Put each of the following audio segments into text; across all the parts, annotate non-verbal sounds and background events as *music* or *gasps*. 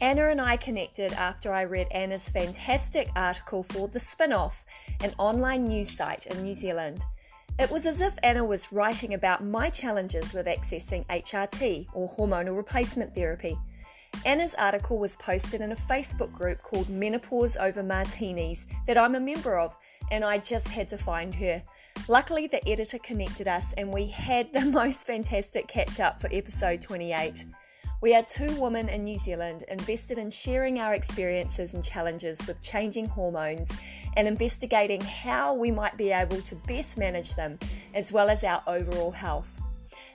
Anna and I connected after I read Anna's fantastic article for The Spinoff, an online news site in New Zealand. It was as if Anna was writing about my challenges with accessing HRT or hormonal replacement therapy. Anna's article was posted in a Facebook group called Menopause Over Martinis that I'm a member of, and I just had to find her. Luckily, the editor connected us, and we had the *laughs* most fantastic catch up for episode 28. We are two women in New Zealand invested in sharing our experiences and challenges with changing hormones and investigating how we might be able to best manage them, as well as our overall health.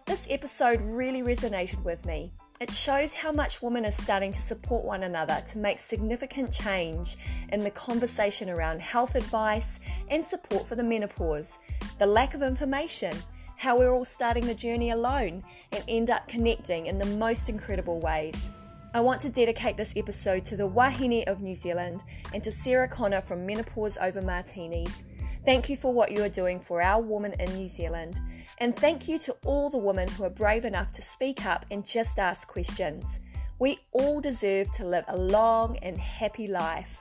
This episode really resonated with me. It shows how much women are starting to support one another to make significant change in the conversation around health advice and support for the menopause, the lack of information, how we're all starting the journey alone and end up connecting in the most incredible ways. I want to dedicate this episode to the Wahine of New Zealand and to Sarah Connor from Menopause Over Martinis. Thank you for what you are doing for our women in New Zealand. And thank you to all the women who are brave enough to speak up and just ask questions. We all deserve to live a long and happy life.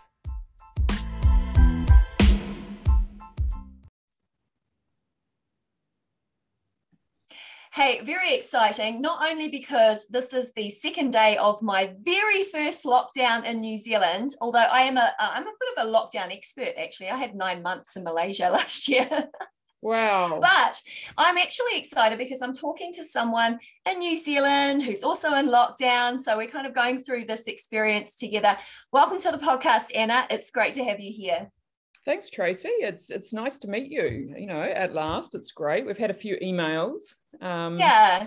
Hey, very exciting. Not only because this is the second day of my very first lockdown in New Zealand, although I am a uh, I'm a bit of a lockdown expert actually. I had 9 months in Malaysia *laughs* last year. Wow. But I'm actually excited because I'm talking to someone in New Zealand who's also in lockdown. So we're kind of going through this experience together. Welcome to the podcast, Anna. It's great to have you here. Thanks, Tracy. It's it's nice to meet you. You know, at last, it's great. We've had a few emails. Um, yeah.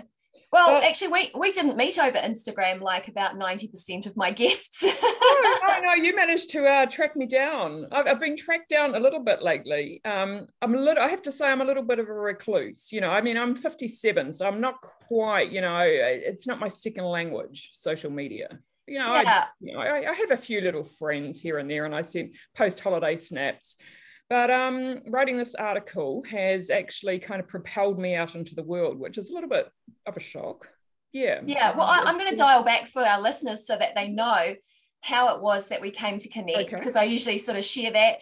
Well, but, actually, we we didn't meet over Instagram like about ninety percent of my *laughs* guests. oh, no, no, you managed to uh, track me down. I've, I've, been tracked down a little bit lately. Um, I'm a little. I have to say, I'm a little bit of a recluse. You know, I mean, I'm 57, so I'm not quite. You know, it's not my second language, social media you know, yeah. I, you know I, I, have a few little friends here and there, and I send post holiday snaps. But um, writing this article has actually kind of propelled me out into the world, which is a little bit of a shock. Yeah. Yeah. Well, I, am going to dial back for our listeners so that they know how it was that we came to connect, because okay. I usually sort of share that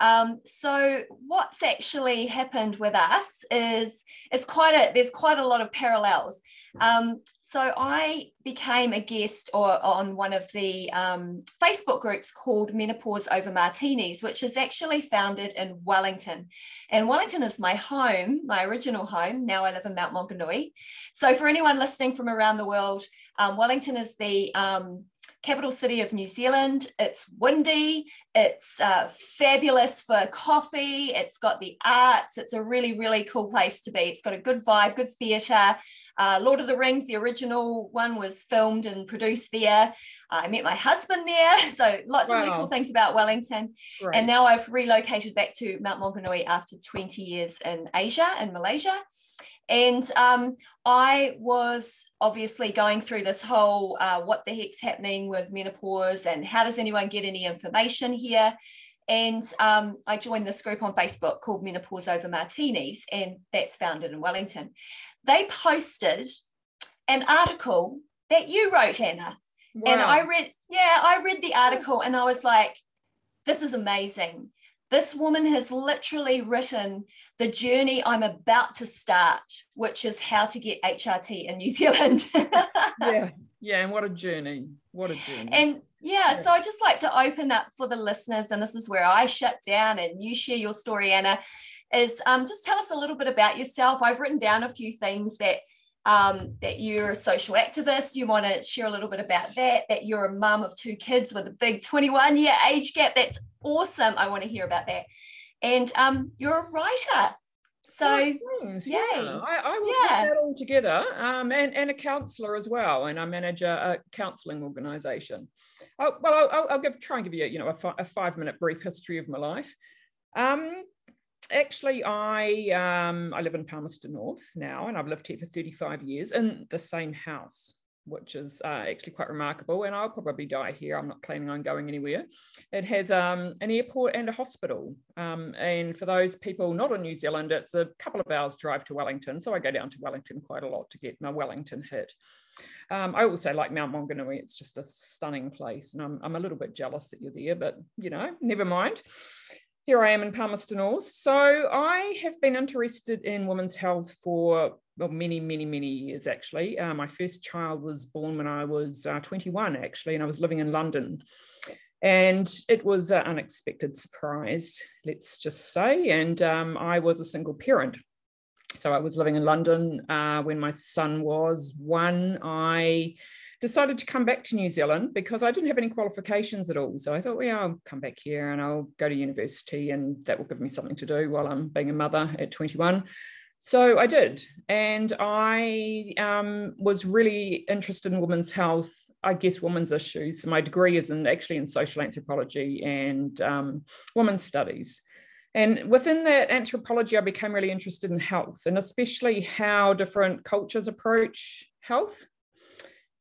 um, so what's actually happened with us is it's quite a there's quite a lot of parallels. Um, so I became a guest or on one of the um, Facebook groups called Menopause Over Martinis, which is actually founded in Wellington. And Wellington is my home, my original home. Now I live in Mount Maunganui. So for anyone listening from around the world, um, Wellington is the um, capital city of New Zealand. It's windy, it's uh, fabulous for coffee, it's got the arts, it's a really, really cool place to be. It's got a good vibe, good theatre. Uh, Lord of the Rings, the original one, was filmed and produced there. I met my husband there. *laughs* So lots wow. of really cool things about Wellington. Right. And now I've relocated back to Mount Maunganui after 20 years in Asia and Malaysia. And um, I was obviously going through this whole uh, what the heck's happening with menopause and how does anyone get any information here? And um, I joined this group on Facebook called Menopause Over Martinis, and that's founded in Wellington. They posted an article that you wrote, Anna. Wow. And I read, yeah, I read the article and I was like, this is amazing. This woman has literally written the journey I'm about to start, which is how to get HRT in New *laughs* Zealand. yeah, yeah, and what a journey! What a journey! And yeah, so I just like to open up for the listeners, and this is where I shut down and you share your story, Anna. Is um, just tell us a little bit about yourself. I've written down a few things that um, that you're a social activist. You want to share a little bit about that, that you're a mum of two kids with a big 21 year age gap. That's awesome. I want to hear about that. And um, you're a writer. So, oh, yeah, I, I will yeah. put that all together um, and, and a counsellor as well. And I manage a, a counselling organisation. Oh, well, I'll, I'll, give, try and give you, you know, a, fi- a five minute brief history of my life. Um, actually, I um, I live in Palmerston North now, and I've lived here for 35 years in the same house, which is uh, actually quite remarkable. And I'll probably die here. I'm not planning on going anywhere. It has um, an airport and a hospital. Um, and for those people not in New Zealand, it's a couple of hours drive to Wellington. So I go down to Wellington quite a lot to get my Wellington hit. Um, I also like Mount Maunganui. It's just a stunning place. And I'm, I'm a little bit jealous that you're there, but you know, never mind. Here I am in Palmerston North. So I have been interested in women's health for well, many, many, many years actually. Uh, my first child was born when I was uh, 21 actually, and I was living in London. And it was an unexpected surprise, let's just say. And um, I was a single parent. So I was living in London uh, when my son was one. I decided to come back to New Zealand because I didn't have any qualifications at all. So I thought, well, yeah, I'll come back here and I'll go to university and that will give me something to do while I'm being a mother at 21. So I did. And I um, was really interested in women's health, I guess women's issues. My degree is in actually in social anthropology and um, women's studies. And within that anthropology, I became really interested in health and especially how different cultures approach health.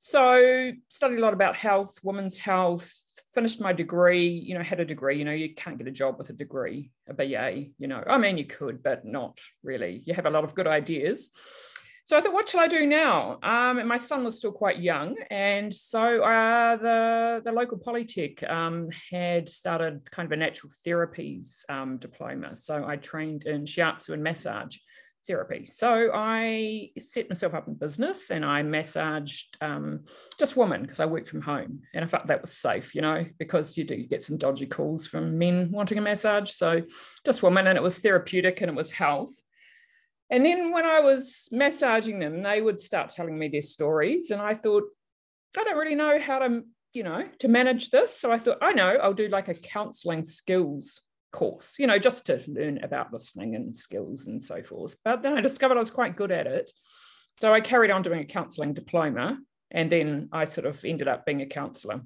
So, studied a lot about health, women's health, finished my degree, you know, had a degree, you know, you can't get a job with a degree, a BA, you know, I mean, you could, but not really. You have a lot of good ideas. So I thought, what shall I do now? Um, and my son was still quite young. And so uh, the, the local Polytech um, had started kind of a natural therapies um, diploma. So I trained in shiatsu and massage therapy. So I set myself up in business and I massaged um, just women because I worked from home and I felt that was safe, you know, because you do get some dodgy calls from men wanting a massage. So just women and it was therapeutic and it was health. And then when I was massaging them, they would start telling me their stories. And I thought, I don't really know how to, you know, to manage this. So I thought, I know, I'll do like a counseling skills course, you know, just to learn about listening and skills and so forth. But then I discovered I was quite good at it. So I carried on doing a counseling diploma. And then I sort of ended up being a counselor.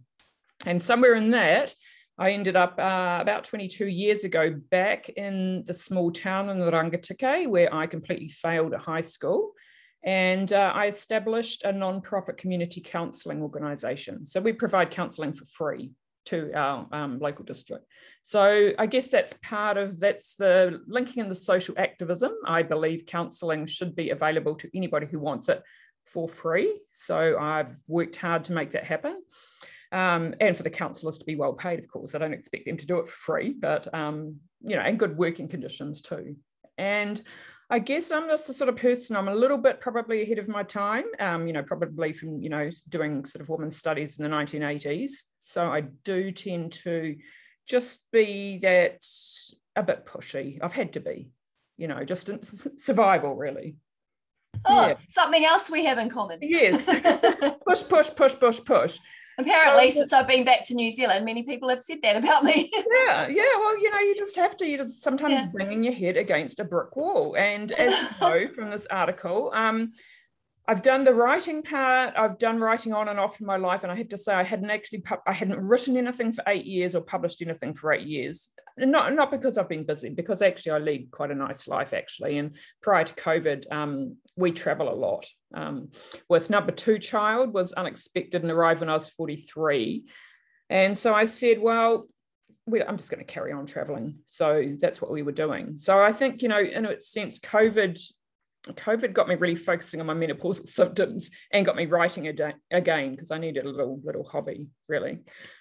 And somewhere in that, I ended up uh, about 22 years ago back in the small town in Rangitikei where I completely failed at high school. And uh, I established a non-profit community counselling organisation. So we provide counselling for free to our um, local district. So I guess that's part of that's the linking in the social activism. I believe counselling should be available to anybody who wants it for free. So I've worked hard to make that happen um, and for the counsellors to be well paid, of course. I don't expect them to do it for free, but um, you know, and good working conditions too. And I guess I'm just the sort of person, I'm a little bit probably ahead of my time, um, you know, probably from, you know, doing sort of women's studies in the 1980s. So I do tend to just be that a bit pushy. I've had to be, you know, just survival really. Oh, yeah. something else we have in common. Yes. *laughs* push, push, push, push, push. Apparently, so, since I've been back to New Zealand, many people have said that about me. *laughs* yeah, yeah. Well, you know, you just have to. You just sometimes yeah. banging your head against a brick wall. And as you *laughs* know from this article, um, I've done the writing part. I've done writing on and off in my life, and I have to say I hadn't actually pu- I hadn't written anything for eight years or published anything for eight years. Not not because I've been busy, because actually I lead quite a nice life actually. And prior to COVID, um, we travel a lot. Um, with number two child was unexpected and arrived when I was forty three, and so I said, well, I'm just going to carry on traveling. So that's what we were doing. So I think, you know, in a sense, COVID COVID got me really focusing on my menopausal *laughs* symptoms and got me writing again because I needed a little little hobby really.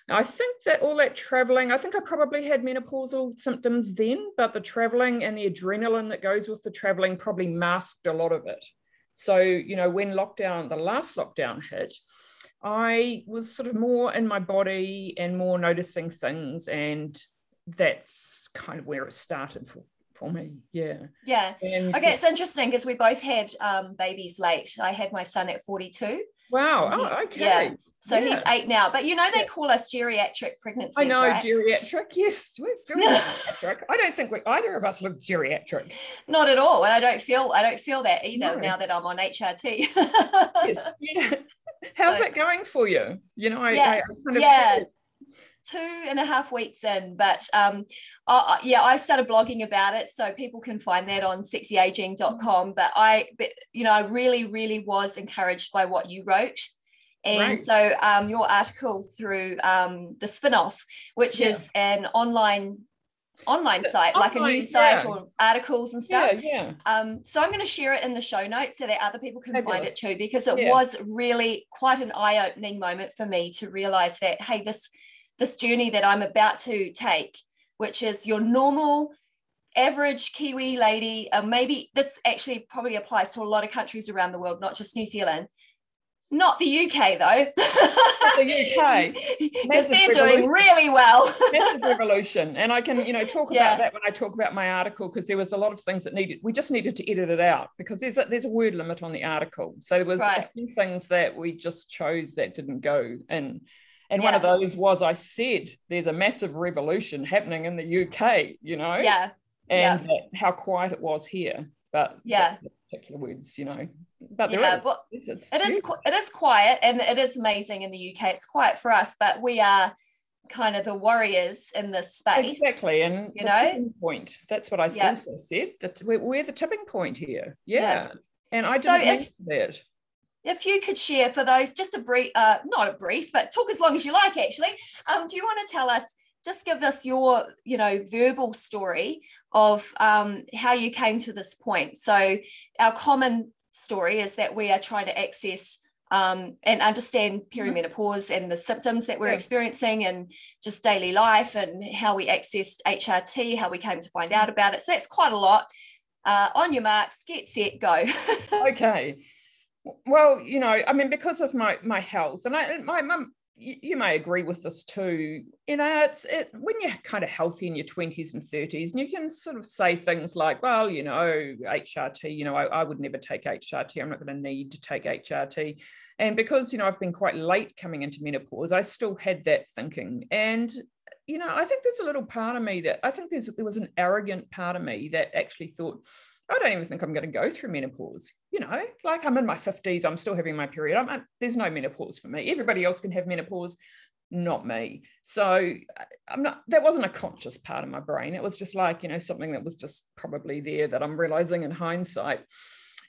I think that all that traveling, I think I probably had menopausal symptoms then, but the traveling and the adrenaline that goes with the traveling probably masked a lot of it. So you know when lockdown, the last lockdown hit, I was sort of more in my body and more noticing things, and that's kind of where it started for for me. Yeah. Yeah. And okay, it's interesting because we both had um, babies late. I had my son at 42. Wow. Oh, okay. Yeah. So yeah. he's eight now. But you know, they call us geriatric pregnancies. I know, right? geriatric. Yes. We're very *laughs* geriatric. I don't think we, either of us look geriatric. Not at all. And I don't feel I don't feel that either no. now that I'm on HRT. *laughs* yes. Yeah. *laughs* How's so, that going for you? You know, I, yeah. I kind of yeah two and a half weeks in, but um, I, yeah, I started blogging about it, so people can find that on sexyaging.com. But I, but, you know, I really, really was encouraged by what you wrote. And right. so um, your article through um, the spin-off, which yeah. is an online online site, online, like a news site yeah. or articles and stuff. Yeah, yeah. Um, so I'm going to share it in the show notes so that other people can Fabulous. find it too, because it yeah. was really quite an eye-opening moment for me to realize that hey, this this journey that I'm about to take, which is your normal average Kiwi lady, uh, maybe this actually probably applies to a lot of countries around the world, not just New Zealand. Not the UK though. the UK. *laughs* Because they're doing really well. massive revolution. And I can, you know, talk about yeah. that when I talk about my article, because there was a lot of things that needed, we just needed to edit it out because there's a, there's a word limit on the article. So there was right. a few things that we just chose that didn't go in. And yeah. one of those was I said there's a massive revolution happening in the UK, you know? Yeah. And yeah. how quiet it was here. But yeah, particular words, you know. But yeah, well, it's, it's it is it is quiet and it is amazing in the UK. It's quiet for us, but we are kind of the warriors in this space. Exactly. And you know point. That's what I yeah. also said. That we're, we're, the tipping point here. Yeah. yeah. And I didn't so if, that if you could share for those just a brief uh, not a brief but talk as long as you like actually um, do you want to tell us just give us your you know verbal story of um, how you came to this point so our common story is that we are trying to access um, and understand mm-hmm. perimenopause and the symptoms that we're yeah. experiencing and just daily life and how we accessed HRT, how we came to find out about it. So that's quite a lot. Uh, on your marks, get set, go. *laughs* okay. Well, you know, I mean, because of my my health, and I, my mum, you, may agree with this too. You know, it's it, when you're kind of healthy in your twenties and thirties, and you can sort of say things like, "Well, you know, HRT. You know, I, I would never take HRT. I'm not going to need to take HRT." And because you know I've been quite late coming into menopause, I still had that thinking, and you know, I think there's a little part of me that I think there's there was an arrogant part of me that actually thought I don't even think I'm going to go through menopause. You know, like I'm in my 50s, I'm still having my period. I'm, I'm, there's no menopause for me. Everybody else can have menopause, not me. So I'm not, that wasn't a conscious part of my brain. It was just like, you know, something that was just probably there that I'm realizing in hindsight.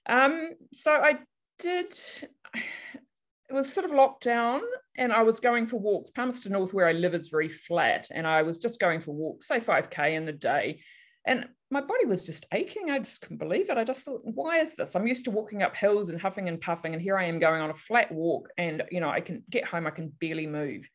Um, so I did, *sighs* it was sort of locked down and I was going for walks. Palmerston North, where I live, is very flat. And I was just going for walks, say 5K in the day. And my body was just aching. I just couldn't believe it. I just thought, why is this? I'm used to walking up hills and huffing and puffing, and here I am going on a flat walk, and you know, I can get home, I can barely move.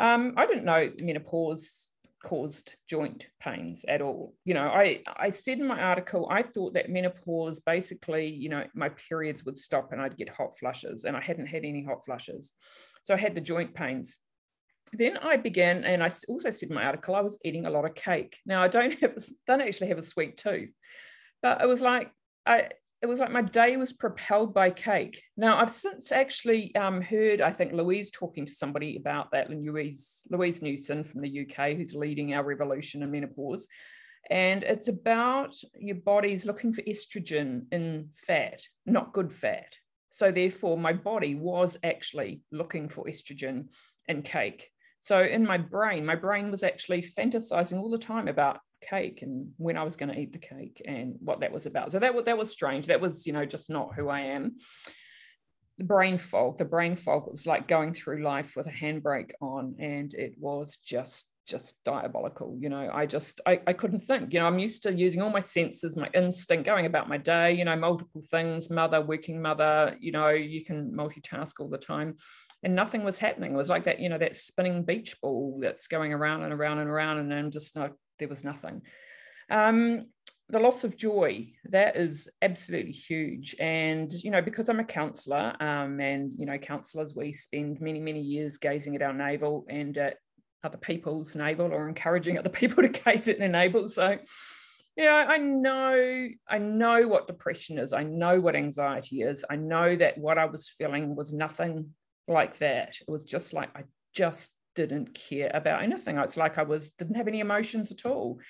Um, I didn't know menopause caused joint pains at all. You know, I I said in my article, I thought that menopause basically, you know, my periods would stop and I'd get hot flushes, and I hadn't had any hot flushes, so I had the joint pains then I began, and I also said in my article, I was eating a lot of cake. Now I don't *laughs* have, don't actually have a sweet tooth, but it was like I, it was like my day was propelled by cake. Now I've since actually um, heard, I think Louise talking to somebody about that, Louise Louise Newson from the UK, who's leading our revolution in menopause, and it's about your body's looking for estrogen in fat, not good fat. So therefore, my body was actually looking for estrogen in cake. So in my brain, my brain was actually fantasizing all the time about cake and when I was going to eat the cake and what that was about. So that, that was strange. That was, you know, just not who I am. The brain fog, the brain fog was like going through life with a handbrake on and it was just just diabolical you know i just I, I couldn't think you know i'm used to using all my senses my instinct going about my day you know multiple things mother working mother you know you can multitask all the time and nothing was happening. It was like that, you know, that spinning beach ball that's going around and around and around, and then just like there was nothing. Um, the loss of joy that is absolutely huge and you know because i'm a counselor um, and you know counselors we spend many many years gazing at our navel and at other people's navel or encouraging other *laughs* people to gaze at their navel so yeah i know i know what depression is i know what anxiety is i know that what i was feeling was nothing like that. It was just like I just didn't care about anything. It's like I was didn't have any emotions at all.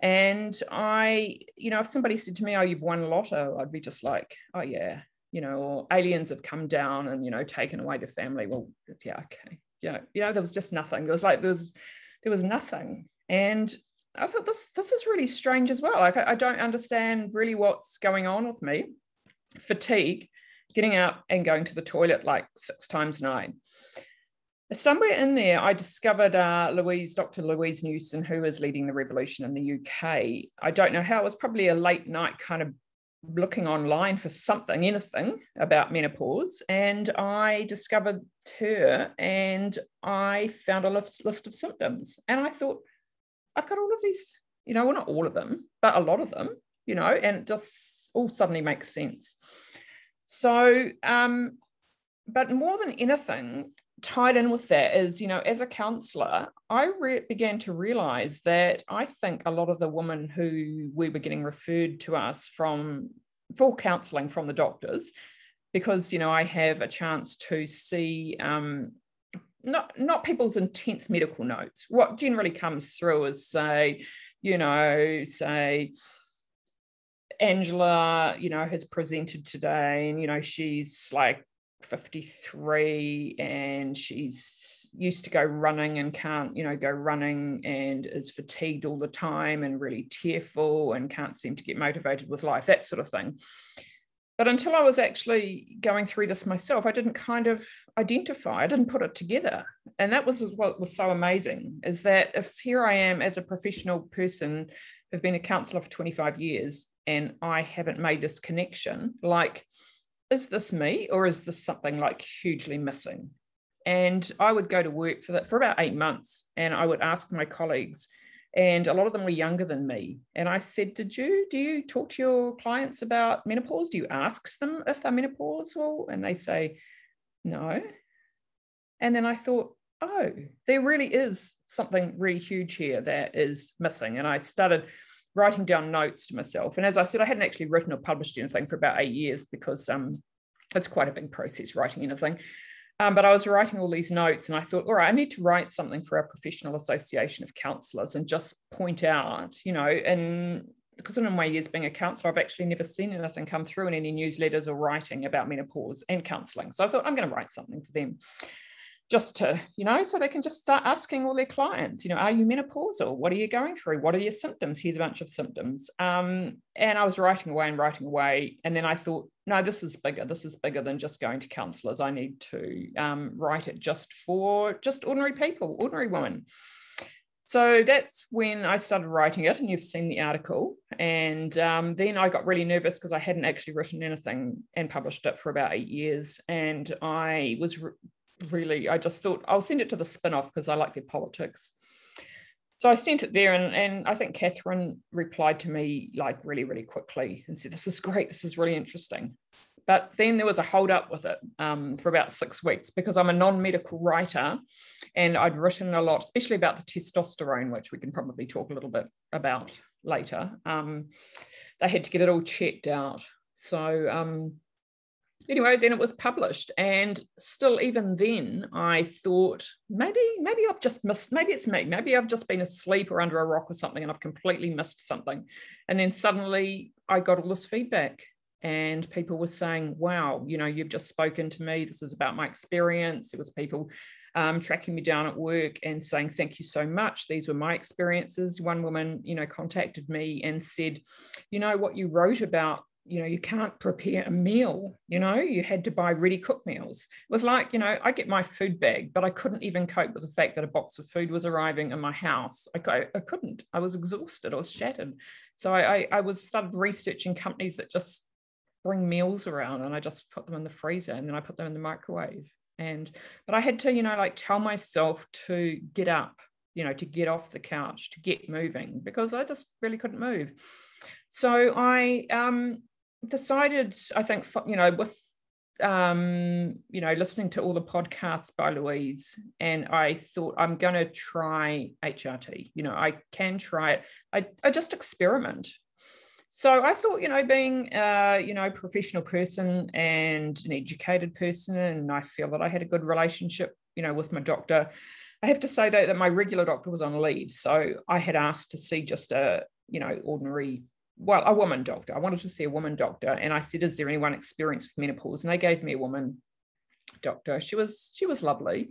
And I, you know, if somebody said to me, "Oh, you've won lotto," I'd be just like, "Oh yeah," you know, or aliens have come down and you know taken away the family. Well, yeah, okay, yeah, you know, there was just nothing. There was like there was there was nothing, and I thought this this is really strange as well. Like I, I don't understand really what's going on with me. Fatigue getting out and going to the toilet like six times a night. somewhere in there, I discovered uh, Louise, Dr. Louise Newson, who is leading the revolution in the UK. I don't know how, it was probably a late night kind of looking online for something, anything about menopause. And I discovered her and I found a list, of symptoms. And I thought, I've got all of these, you know, well, not all of them, but a lot of them, you know, and it just all suddenly makes sense. So, um, but more than anything, tied in with that is, you know, as a counselor, I re- began to realize that I think a lot of the women who we were getting referred to us from for counseling from the doctors, because, you know, I have a chance to see um, not not people's intense medical notes. What generally comes through is say, you know, say Angela, you know, has presented today, and you know, she's like 53 and she's used to go running and can't, you know, go running and is fatigued all the time and really tearful and can't seem to get motivated with life, that sort of thing. But until I was actually going through this myself, I didn't kind of identify, I didn't put it together. And that was what was so amazing is that if here I am as a professional person, have been a counselor for 25 years, and I haven't made this connection, like, is this me or is this something like hugely missing? And I would go to work for that for about eight months and I would ask my colleagues, and a lot of them were younger than me. And I said, Did you do you talk to your clients about menopause? Do you ask them if they're menopausal? And they say, No. And then I thought, Oh, there really is something really huge here that is missing. And I started writing down notes to myself. And as I said, I hadn't actually written or published anything for about eight years because um, it's quite a big process writing anything. Um, but I was writing all these notes and I thought, all right, I need to write something for our professional association of counsellors and just point out, you know, and because in my years being a counsellor, I've actually never seen anything come through in any newsletters or writing about menopause and counselling. So I thought I'm going to write something for them just to, you know, so they can just start asking all their clients, you know, are you menopausal? What are you going through? What are your symptoms? Here's a bunch of symptoms. Um, and I was writing away and writing away. And then I thought, no, this is bigger. This is bigger than just going to counselors. I need to um, write it just for just ordinary people, ordinary women. So that's when I started writing it, and you've seen the article. And um, then I got really nervous because I hadn't actually written anything and published it for about eight years. And I was re- really, I just thought I'll send it to the spin off because I like their politics. So I sent it there, and, and I think Catherine replied to me like really, really quickly and said, This is great. This is really interesting. But then there was a hold up with it um, for about six weeks because I'm a non medical writer and I'd written a lot, especially about the testosterone, which we can probably talk a little bit about later. Um, they had to get it all checked out. So um, anyway, then it was published, and still, even then, I thought maybe, maybe I've just missed. Maybe it's me. Maybe I've just been asleep or under a rock or something, and I've completely missed something. And then suddenly, I got all this feedback, and people were saying, "Wow, you know, you've just spoken to me. This is about my experience." It was people um, tracking me down at work and saying, Thank you so much. These were my experiences. One woman, you know, contacted me and said, You know, what you wrote about you know, you can't prepare a meal, you know, you had to buy ready cooked meals. It was like, you know, I get my food bag, but I couldn't even cope with the fact that a box of food was arriving in my house. I, I couldn't, I was exhausted, I was shattered. So I, I, I was started researching companies that just bring meals around and I just put them in the freezer and then I put them in the microwave. And, but I had to, you know, like tell myself to get up, you know, to get off the couch, to get moving because I just really couldn't move. So I, um, decided, I think, you know, with um, you know, listening to all the podcasts by Louise, and I thought I'm going to try HRT. You know, I can try it. I, I just experiment. So I thought, you know, being a you know professional person and an educated person, and I feel that I had a good relationship, you know, with my doctor. I have to say though that my regular doctor was on leave, so I had asked to see just a you know ordinary well, a woman doctor. I wanted to see a woman doctor, and I said, "Is there anyone experienced with menopause?" And they gave me a woman doctor. She was she was lovely,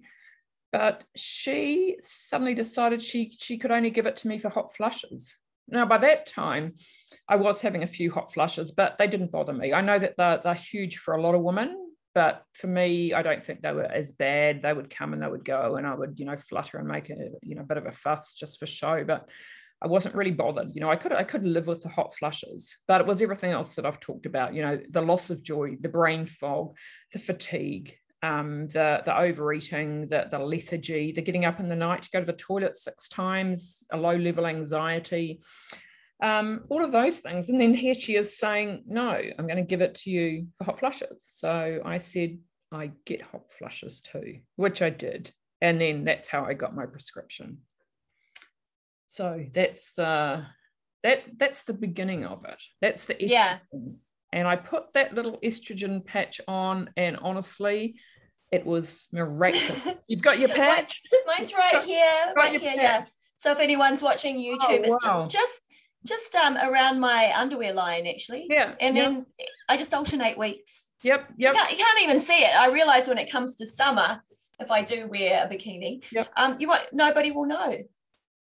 but she suddenly decided she she could only give it to me for hot flushes. Now, by that time, I was having a few hot flushes, but they didn't bother me. I know that they're, they're huge for a lot of women, but for me, I don't think they were as bad. They would come and they would go, and I would, you know, flutter and make a, you know, bit of a fuss just for show. But I wasn't really bothered. You know, I could I could live with the hot flushes, but it was everything else that I've talked about. You know, the loss of joy, the brain fog, the fatigue, um, the the overeating, the the lethargy, the getting up in the night to go to the toilet six times, a low level anxiety, um, all of those things. And then here she is saying, "No, I'm going to give it to you for hot flushes." So I said, "I get hot flushes too," which I did, and then that's how I got my prescription. So that's the that that's the beginning of it. That's the estrogen. Yeah. And I put that little estrogen patch on, and honestly, it was miraculous. *laughs* You've got your patch. Mine's right here, right here. Patch. Yeah. So if anyone's watching YouTube, oh, it's wow. just just just um around my underwear line actually. Yeah. And yep. then I just alternate weeks. Yep. Yep. You can't, you can't, even see it. I realize when it comes to summer, if I do wear a bikini, yep. um, you might nobody will know.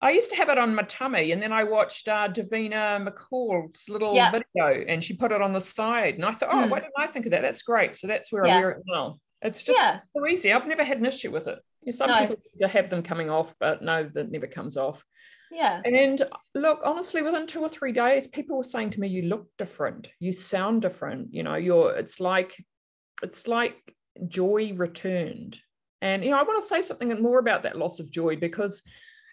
I used to have it on my tummy, and then I watched uh, Davina McCall's little yeah. video, and she put it on the side, and I thought, oh, mm. why didn't I think of that? That's great. So that's where yeah. I wear it now. It's just yeah. so easy. I've never had an issue with it. Some no. people have them coming off, but no, that never comes off. Yeah. And look, honestly, within two or three days, people were saying to me, "You look different. You sound different. You know, you're. It's like, it's like joy returned." And you know, I want to say something more about that loss of joy because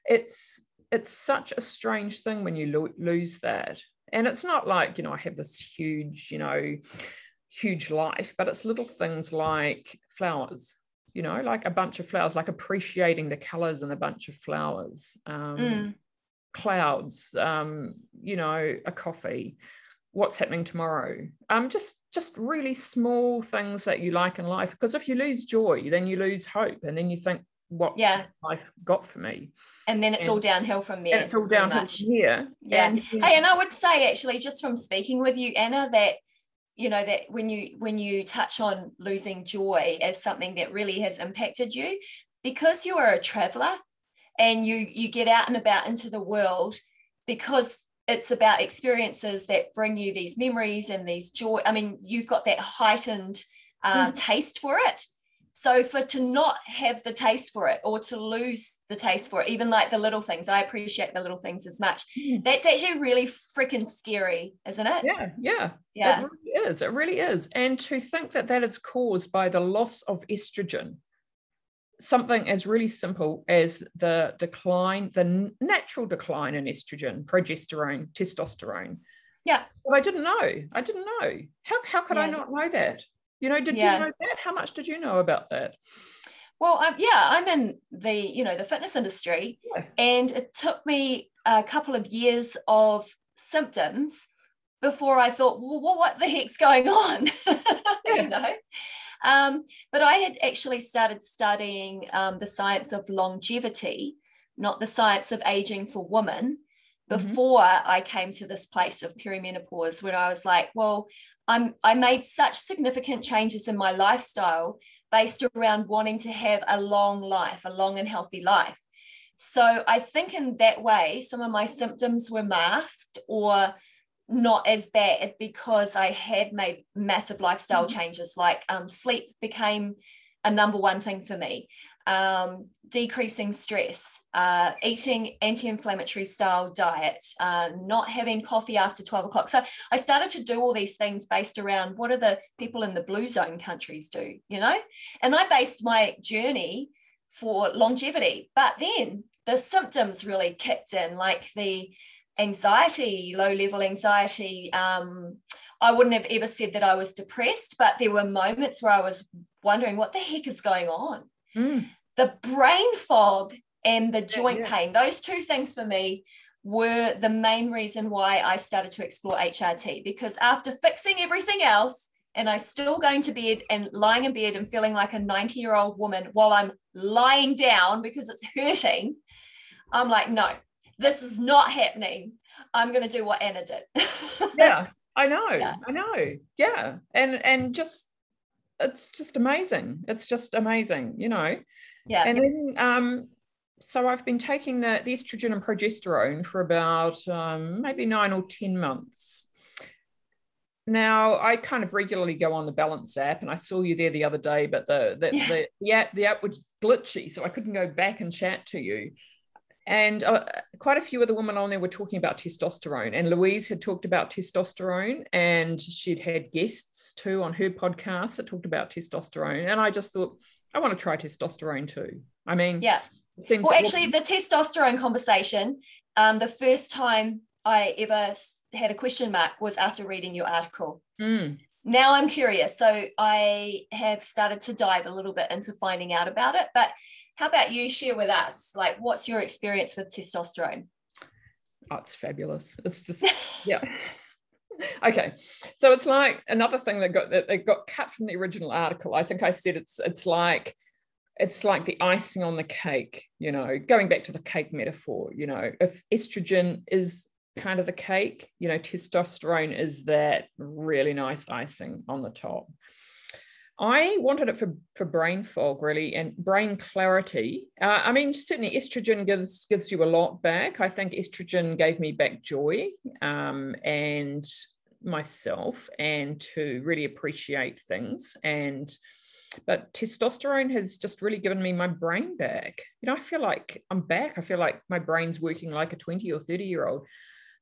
it's it's such a strange thing when you lo- lose that and it's not like you know i have this huge you know huge life but it's little things like flowers you know like a bunch of flowers like appreciating the colors in a bunch of flowers um, mm. clouds um, you know a coffee what's happening tomorrow um just just really small things that you like in life because if you lose joy then you lose hope and then you think what yeah. life got for me. And then it's and, all downhill from there. It's all downhill from here. Yeah. And, hey, and I would say actually, just from speaking with you, Anna, that you know that when you when you touch on losing joy as something that really has impacted you, because you are a traveler and you you get out and about into the world, because it's about experiences that bring you these memories and these joy. I mean, you've got that heightened uh, mm. taste for it so for to not have the taste for it or to lose the taste for it, even like the little things, I appreciate the little things as much. Mm. That's actually really freaking scary, isn't it? Yeah, yeah, yeah. It really is. It really is. And to think that that is caused by the loss of estrogen, something as really simple as the decline, the natural decline in estrogen, progesterone, testosterone. Yeah. Well, I didn't know. I didn't know. How how could yeah. I not know that? You know, did yeah. you know that? How much did you know about that? Well, um, yeah, I'm in the you know the fitness industry, yeah. and it took me a couple of years of symptoms before I thought, well, what the heck's going on? *laughs* Yeah. you know. Um, but I had actually started studying um, the science of longevity, not the science of aging for women, mm-hmm. before mm-hmm. I came to this place of perimenopause, where I was like, well, I'm I made such significant changes in my lifestyle based around wanting to have a long life, a long and healthy life. So I think in that way, some of my symptoms were masked or not as bad because I had made massive lifestyle mm-hmm. changes, like um, sleep became a number one thing for me um, decreasing stress, uh, eating anti-inflammatory style diet, uh, not having coffee after 12 o'clock. So I started to do all these things based around what do the people in the blue zone countries do, you know? And I based my journey for longevity. But then the symptoms really kicked in, like the anxiety, low level anxiety. Um, I wouldn't have ever said that I was depressed, but there were moments where I was wondering what the heck is going on. Mm the brain fog and the joint yeah, pain, those two things for me were the main reason why I started to explore HRT because after fixing everything else, and I still going to bed and lying in bed and feeling like a 90 year old woman while I'm lying down because it's hurting, I'm like, no, this is not happening. I'm going to do what Anna did. *laughs* yeah, I know. Yeah. I know. Yeah. And, and just, it's just amazing. It's just amazing, you know. Yeah. And then, um, so I've been taking the, the estrogen and progesterone for about um, maybe nine or 10 months. now I kind of regularly go on the Balance app, and I saw you there the other day, but the the, yeah. the, the, app the app was glitchy, so I couldn't go back and chat to you. And uh, quite a few of the women on there were talking about testosterone, and Louise had talked about testosterone, and she'd had guests too on her podcast that talked about testosterone, and I just thought I want to try testosterone too. I mean, yeah. Seems well, actually, the testosterone conversation, um, the first time I ever had a question mark was after reading your article. Mm. Now I'm curious. So I have started to dive a little bit into finding out about it. But how about you share with us? Like, what's your experience with testosterone? Oh, it's fabulous. It's just, *laughs* yeah. *laughs* okay so it's like another thing that got that got cut from the original article i think i said it's it's like it's like the icing on the cake you know going back to the cake metaphor you know if estrogen is kind of the cake. You know, testosterone is that really nice icing on the top. I wanted it for, for brain fog really and brain clarity. Uh, I mean, certainly estrogen gives gives you a lot back. I think estrogen gave me back joy um, and myself and to really appreciate things. And but testosterone has just really given me my brain back. You know, I feel like I'm back. I feel like my brain's working like a 20 or 30 year old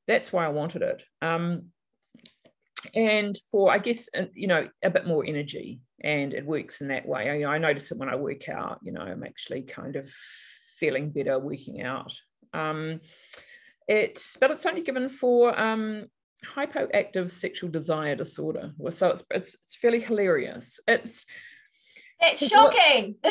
that's why I wanted it. Um, and for I guess uh, you know a bit more energy, and it works in that way. I, you know, I notice it when I work out. You know, I'm actually kind of feeling better working out. Um, it's but it's only given for um, hypoactive sexual desire disorder. So it's it's, it's fairly hilarious. It's it's shocking. *laughs*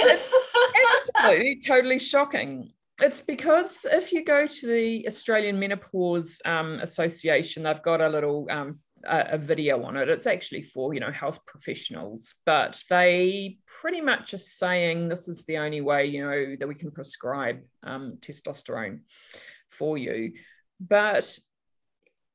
It's absolutely totally shocking. It's because if you go to the Australian Menopause um, Association, they've got a little um, a, a, video on it. It's actually for you know health professionals, but they pretty much are saying this is the only way you know that we can prescribe um, testosterone for you. But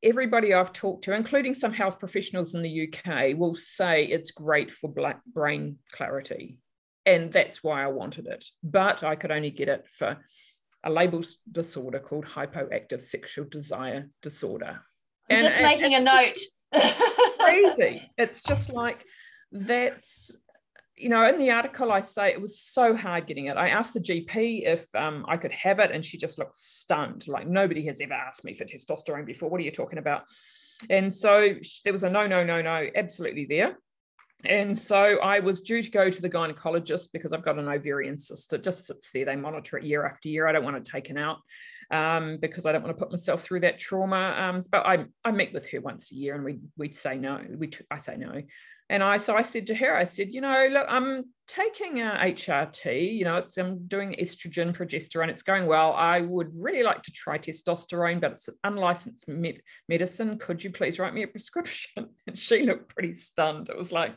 everybody I've talked to, including some health professionals in the UK, will say it's great for black brain clarity. And that's why I wanted it. But I could only get it for a label disorder called hypoactive sexual desire disorder. I'm and, just and, making and a note. Crazy. *laughs* It's just like that's you know, in the article, I say it was so hard getting it. I asked the GP if um, I could have it, and she just looked stunned. Like nobody has ever asked me for testosterone before. What are you talking about? And so there was a no, no, no, no, absolutely there. And so I was due to go to the gynecologist because I've got an ovarian cyst. It just sits there. They monitor it year after year. I don't want it taken out um, because I don't want to put myself through that trauma. Um, but I, I meet with her once a year and we we say no. We I say no. And I so I said to her, I said, you know, look, I'm taking a HRT. You know, it's I'm doing estrogen, progesterone. It's going well. I would really like to try testosterone, but it's an unlicensed med- medicine. Could you please write me a prescription? *laughs* And she looked pretty stunned. It was like,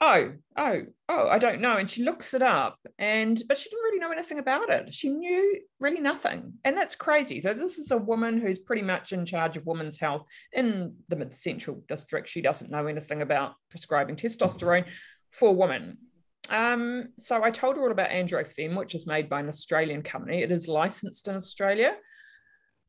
oh, oh, oh, I don't know. And she looks it up, and but she didn't really know anything about it. She knew really nothing, and that's crazy. So this is a woman who's pretty much in charge of women's health in the Mid Central District. She doesn't know anything about prescribing testosterone for women. Um, so I told her all about AndroFeme, which is made by an Australian company. It is licensed in Australia.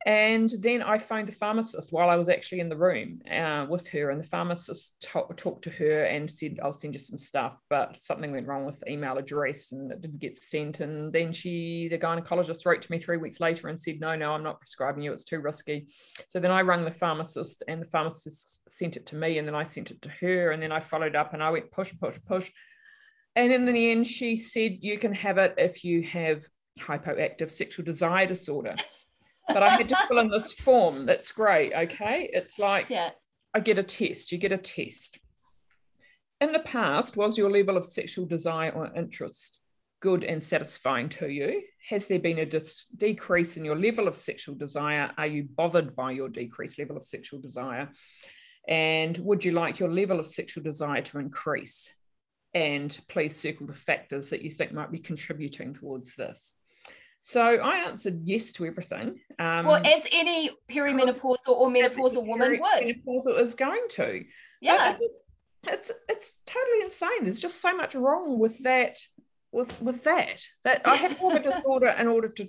And then I phoned the pharmacist while I was actually in the room uh, with her, and the pharmacist t- talked to her and said, "I'll send you some stuff," but something went wrong with the email address and it didn't get sent. And then she, the gynecologist, wrote to me three weeks later and said, "No, no, I'm not prescribing you. It's too risky." So then I rang the pharmacist, and the pharmacist sent it to me, and then I sent it to her, and then I followed up, and I went push, push, push, and in the end, she said, "You can have it if you have hypoactive sexual desire disorder." But I had to fill in this form. That's great. Okay. It's like yeah. I get a test, you get a test. In the past, was your level of sexual desire or interest good and satisfying to you? Has there been a dis- decrease in your level of sexual desire? Are you bothered by your decreased level of sexual desire? And would you like your level of sexual desire to increase? And please circle the factors that you think might be contributing towards this. So I answered yes to everything. Um, well, as any perimenopausal or menopausal woman would. Menopausal is going to. Yeah. It's, it's totally insane. There's just so much wrong with that with with that that I have have a *laughs* disorder in order to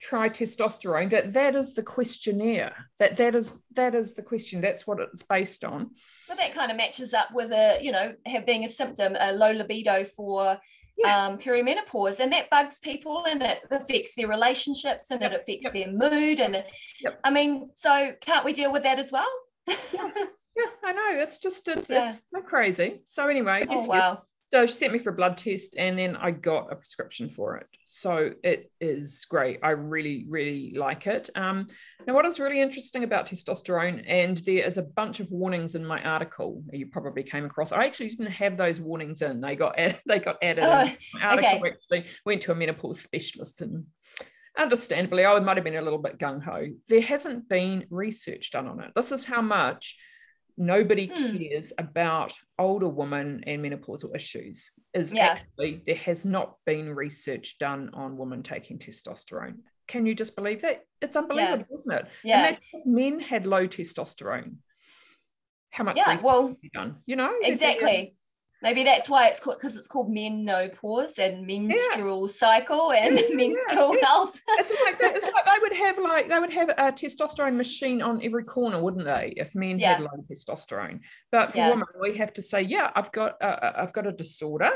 try testosterone that that is the questionnaire that that is that is the question that's what it's based on but that kind of matches up with a you know have being a symptom a low libido for yeah. um, perimenopause and that bugs people and it affects their relationships and yep. it affects yep. their mood and yep. i mean so can't we deal with that as well yeah. *laughs* yeah i know it's just it's, yeah. it's so crazy so anyway oh, wow so she sent me for a blood test and then I got a prescription for it. So it is great. I really, really like it. Um, now, what is really interesting about testosterone, and there is a bunch of warnings in my article you probably came across. I actually didn't have those warnings in. They got added, *laughs* they got added. Oh, my article okay. actually went to a menopause specialist and understandably, I might have been a little bit gung ho. There hasn't been research done on it. This is how much nobody hmm. cares about older women and menopausal issues. Is yeah. actually there has not been research done on women taking testosterone. Can you just believe that? It's unbelievable yeah. isn't it? Yeah. if men had low testosterone. How much yeah well done? You know exactly Maybe that's why it's called because it's called menopause and menstrual yeah. cycle and yeah, mental yeah. health. it's like that. It's like *laughs* they would have like they would have a testosterone machine on every corner, wouldn't they? If men had low testosterone, but for women, we have to say, yeah, I've got I've got a disorder,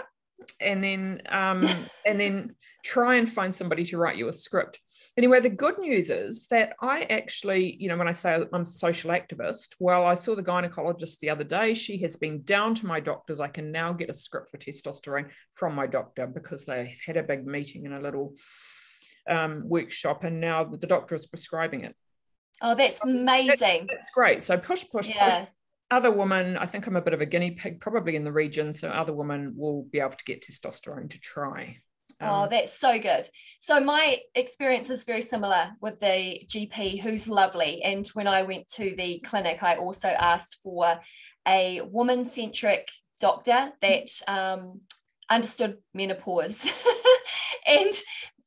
and then um, and then try and find somebody to write you a script. Anyway, the good news is that I actually, you know, when I say I'm a social activist, well, I saw the gynecologist the other day. She has been down to my doctors. I can now get a script for testosterone from my doctor because they've had a big meeting and a little um, workshop, and now the doctor is prescribing it. Oh, that's amazing. That's, that's great. So push, push, yeah. push other women, I think I'm a bit of a guinea pig, probably in the region. So other women will be able to get testosterone to try. Oh, um, oh, that's so good. So my experience is very similar with the GP, who's lovely. And when I went to the clinic, I also asked for a woman-centric doctor that um, understood menopause. *laughs* and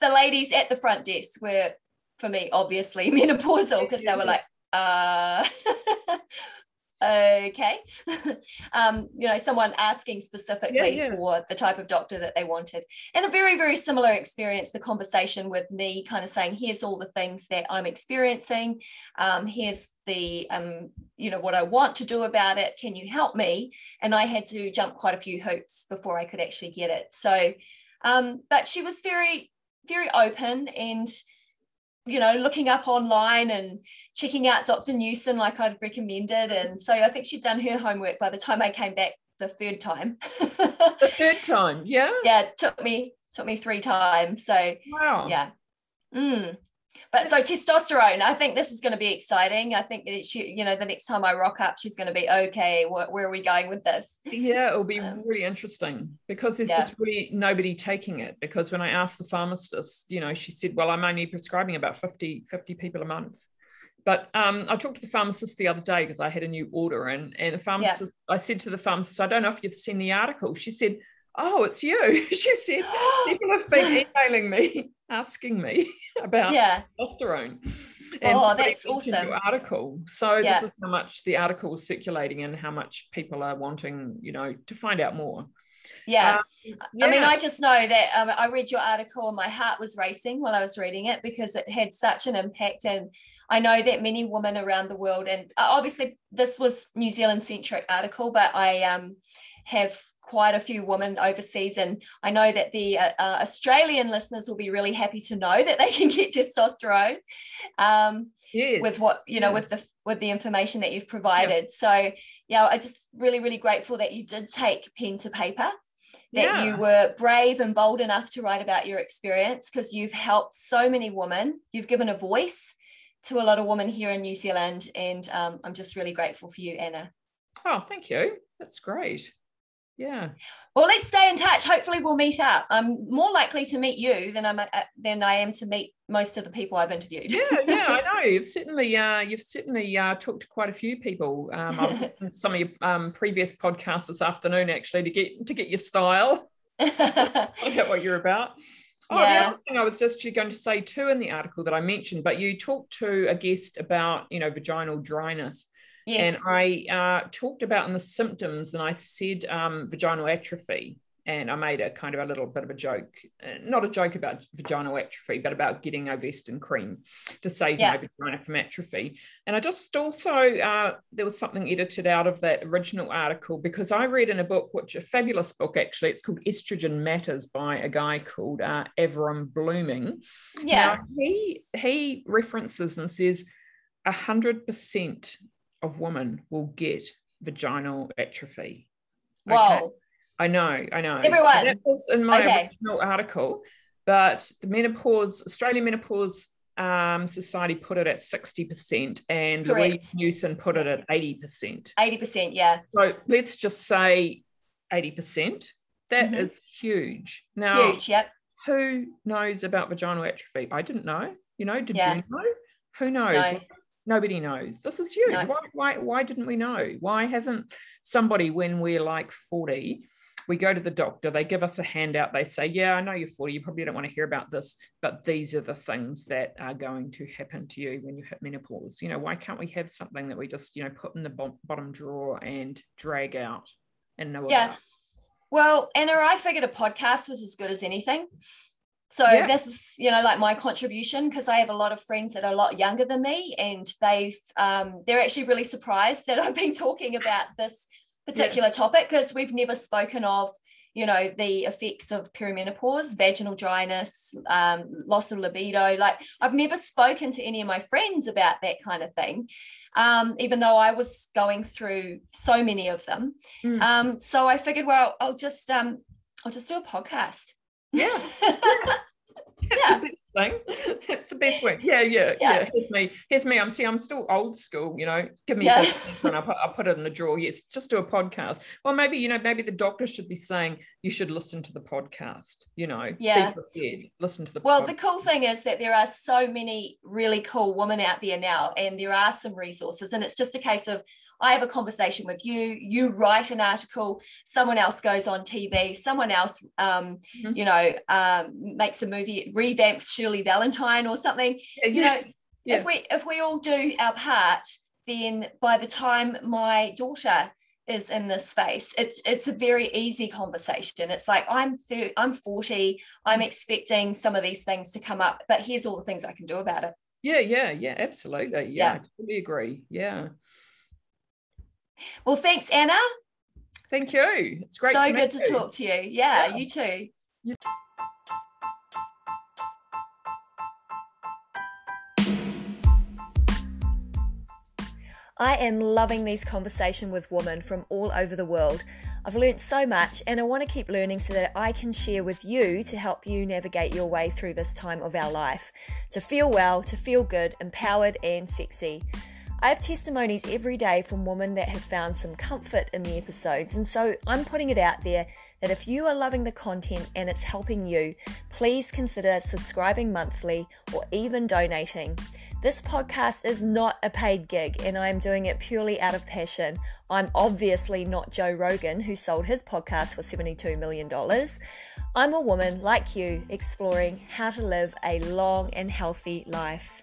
the ladies at the front desk were, for me, obviously *laughs* menopausal because they were like, uh, *laughs* okay. *laughs* Um, you know someone asking specifically yeah, yeah. for the type of doctor that they wanted. And a very very similar experience the conversation with me kind of saying here's all the things that i'm experiencing. Um, here's the um, you know what i want to do about it. Can you help me? And i had to jump quite a few hoops before i could actually get it. So um, but she was very very open and you know, looking up online and checking out Dr. Newson like I'd recommended. And so I think she'd done her homework by the time I came back the third time. the third time, yeah. *laughs* Yeah, it took me took me three times. So wow. yeah. Mm. But so testosterone, I think this is going to be exciting. I think she, you know, the next time I rock up, she's going to be okay. Where, where are we going with this? Yeah, it'll be um, really interesting because there's yeah. just really nobody taking it. Because when I asked the pharmacist, you know, she said, "Well, I'm only prescribing about 50, 50 people a month." But um, I talked to the pharmacist the other day because I had a new order, and and the pharmacist, yeah. I said to the pharmacist, "I don't know if you've seen the article." She said, "Oh, it's you." *laughs* she said, *gasps* "People have been emailing me." Asking me *laughs* about yeah. testosterone. *laughs* And oh, that's awesome. article. So yeah. this is how much the article is circulating and how much people are wanting, you know, to find out more. Yeah. Um, yeah. I mean, I just know that um, I read your article and my heart was racing while I was reading it because it had such an impact. And I know that many women around the world, and uh, obviously this was New Zealand centric article, but I um, have quite a few women overseas and i know that the uh, uh, australian listeners will be really happy to know that they *laughs* can get testosterone um, yes. with what you know yeah. with the with the information that you've provided yeah. so yeah i just really really grateful that you did take pen to paper that yeah. you were brave and bold enough to write about your experience because you've helped so many women you've given a voice to a lot of women here in new zealand and um, i'm just really grateful for you anna oh thank you that's great yeah. Well let's stay in touch. Hopefully we'll meet up. I'm more likely to meet you than i'm uh, than i am to meet most of the people i've interviewed. Yeah yeah i *laughs* know. You've certainly uh you've certainly uh talked to quite a few people. Um i was some of your um previous podcasts this afternoon actually to get to get your style. *laughs* I get what you're about. Oh, yeah. the other thing I was just going to say too in the article that I mentioned, but you talked to a guest about, you know, vaginal dryness. Yes. And I uh, talked about in the symptoms and I said um, vaginal atrophy. and I made a kind of a little bit of a joke, uh, not a joke about vaginal atrophy, but about getting Ovestin cream to save yeah. my vagina from atrophy. And I just also, uh, there was something edited out of that original article because I read in a book, which a fabulous book actually, it's called Estrogen Matters by a guy called uh, Avrum Bluming. Yeah. Now, he, he references and says 100% of women will get vaginal atrophy. Wow. Okay? I know, I know. Everyone. So that was in my okay. original article, but the menopause, Australian Menopause um, Society put it at 60%, and Correct. Louise Newson put it at 80%. 80%, yeah. So let's just say 80%. That mm-hmm. is huge. Now, huge, yep. Who knows about vaginal atrophy? I didn't know. You know, did yeah. you know? Who knows? No. Nobody knows. This is huge. No. Why, why, why didn't we know? Why hasn't somebody, when we're like 40, we go to the doctor, they give us a handout, they say, Yeah, I know you're 40, you probably don't want to hear about this, but these are the things that are going to happen to you when you hit menopause. You know, why can't we have something that we just, you know, put in the bo- bottom drawer and drag out and know yeah. about? Well, Anna, I figured a podcast was as good as anything. So yeah. this is, you know, like my contribution because I have a lot of friends that are a lot younger than me, and they've um, they're actually really surprised that *laughs* I've been talking about this particular yeah. topic because we've never spoken of you know the effects of perimenopause vaginal dryness um, loss of libido like i've never spoken to any of my friends about that kind of thing um, even though i was going through so many of them mm. um, so i figured well i'll just um, i'll just do a podcast yeah, *laughs* yeah. yeah thing. *laughs* it's the best way. Yeah, yeah, *laughs* yeah, yeah. Here's me. Here's me. I'm see. I'm still old school. You know, give me yeah. a I'll put, I'll put it in the drawer. Yes, just do a podcast. Well, maybe you know, maybe the doctor should be saying you should listen to the podcast. You know, yeah, listen to the. Well, podcast. the cool thing is that there are so many really cool women out there now, and there are some resources, and it's just a case of I have a conversation with you, you write an article, someone else goes on TV, someone else, um, mm-hmm. you know, um, makes a movie, revamps Shirley Valentine or something. Yeah, you know, yeah. if we if we all do our part, then by the time my daughter is in this space it's it's a very easy conversation it's like i'm thir- i'm 40 i'm expecting some of these things to come up but here's all the things i can do about it yeah yeah yeah absolutely yeah, yeah. i totally agree yeah well, thanks, Anna. Thank you. It's great. So to good to you. talk to you. Yeah, yeah. you too. I am loving these conversations with women from all over the world. I've learned so much and I want to keep learning so that I can share with you to help you navigate your way through this time of our life. To feel well, to feel good, empowered, and sexy. I have testimonies every day from women that have found some comfort in the episodes, and so I'm putting it out there that if you are loving the content and it's helping you, please consider subscribing monthly or even donating. This podcast is not a paid gig, and I am doing it purely out of passion. I'm obviously not Joe Rogan, who sold his podcast for $72 million. I'm a woman like you exploring how to live a long and healthy life.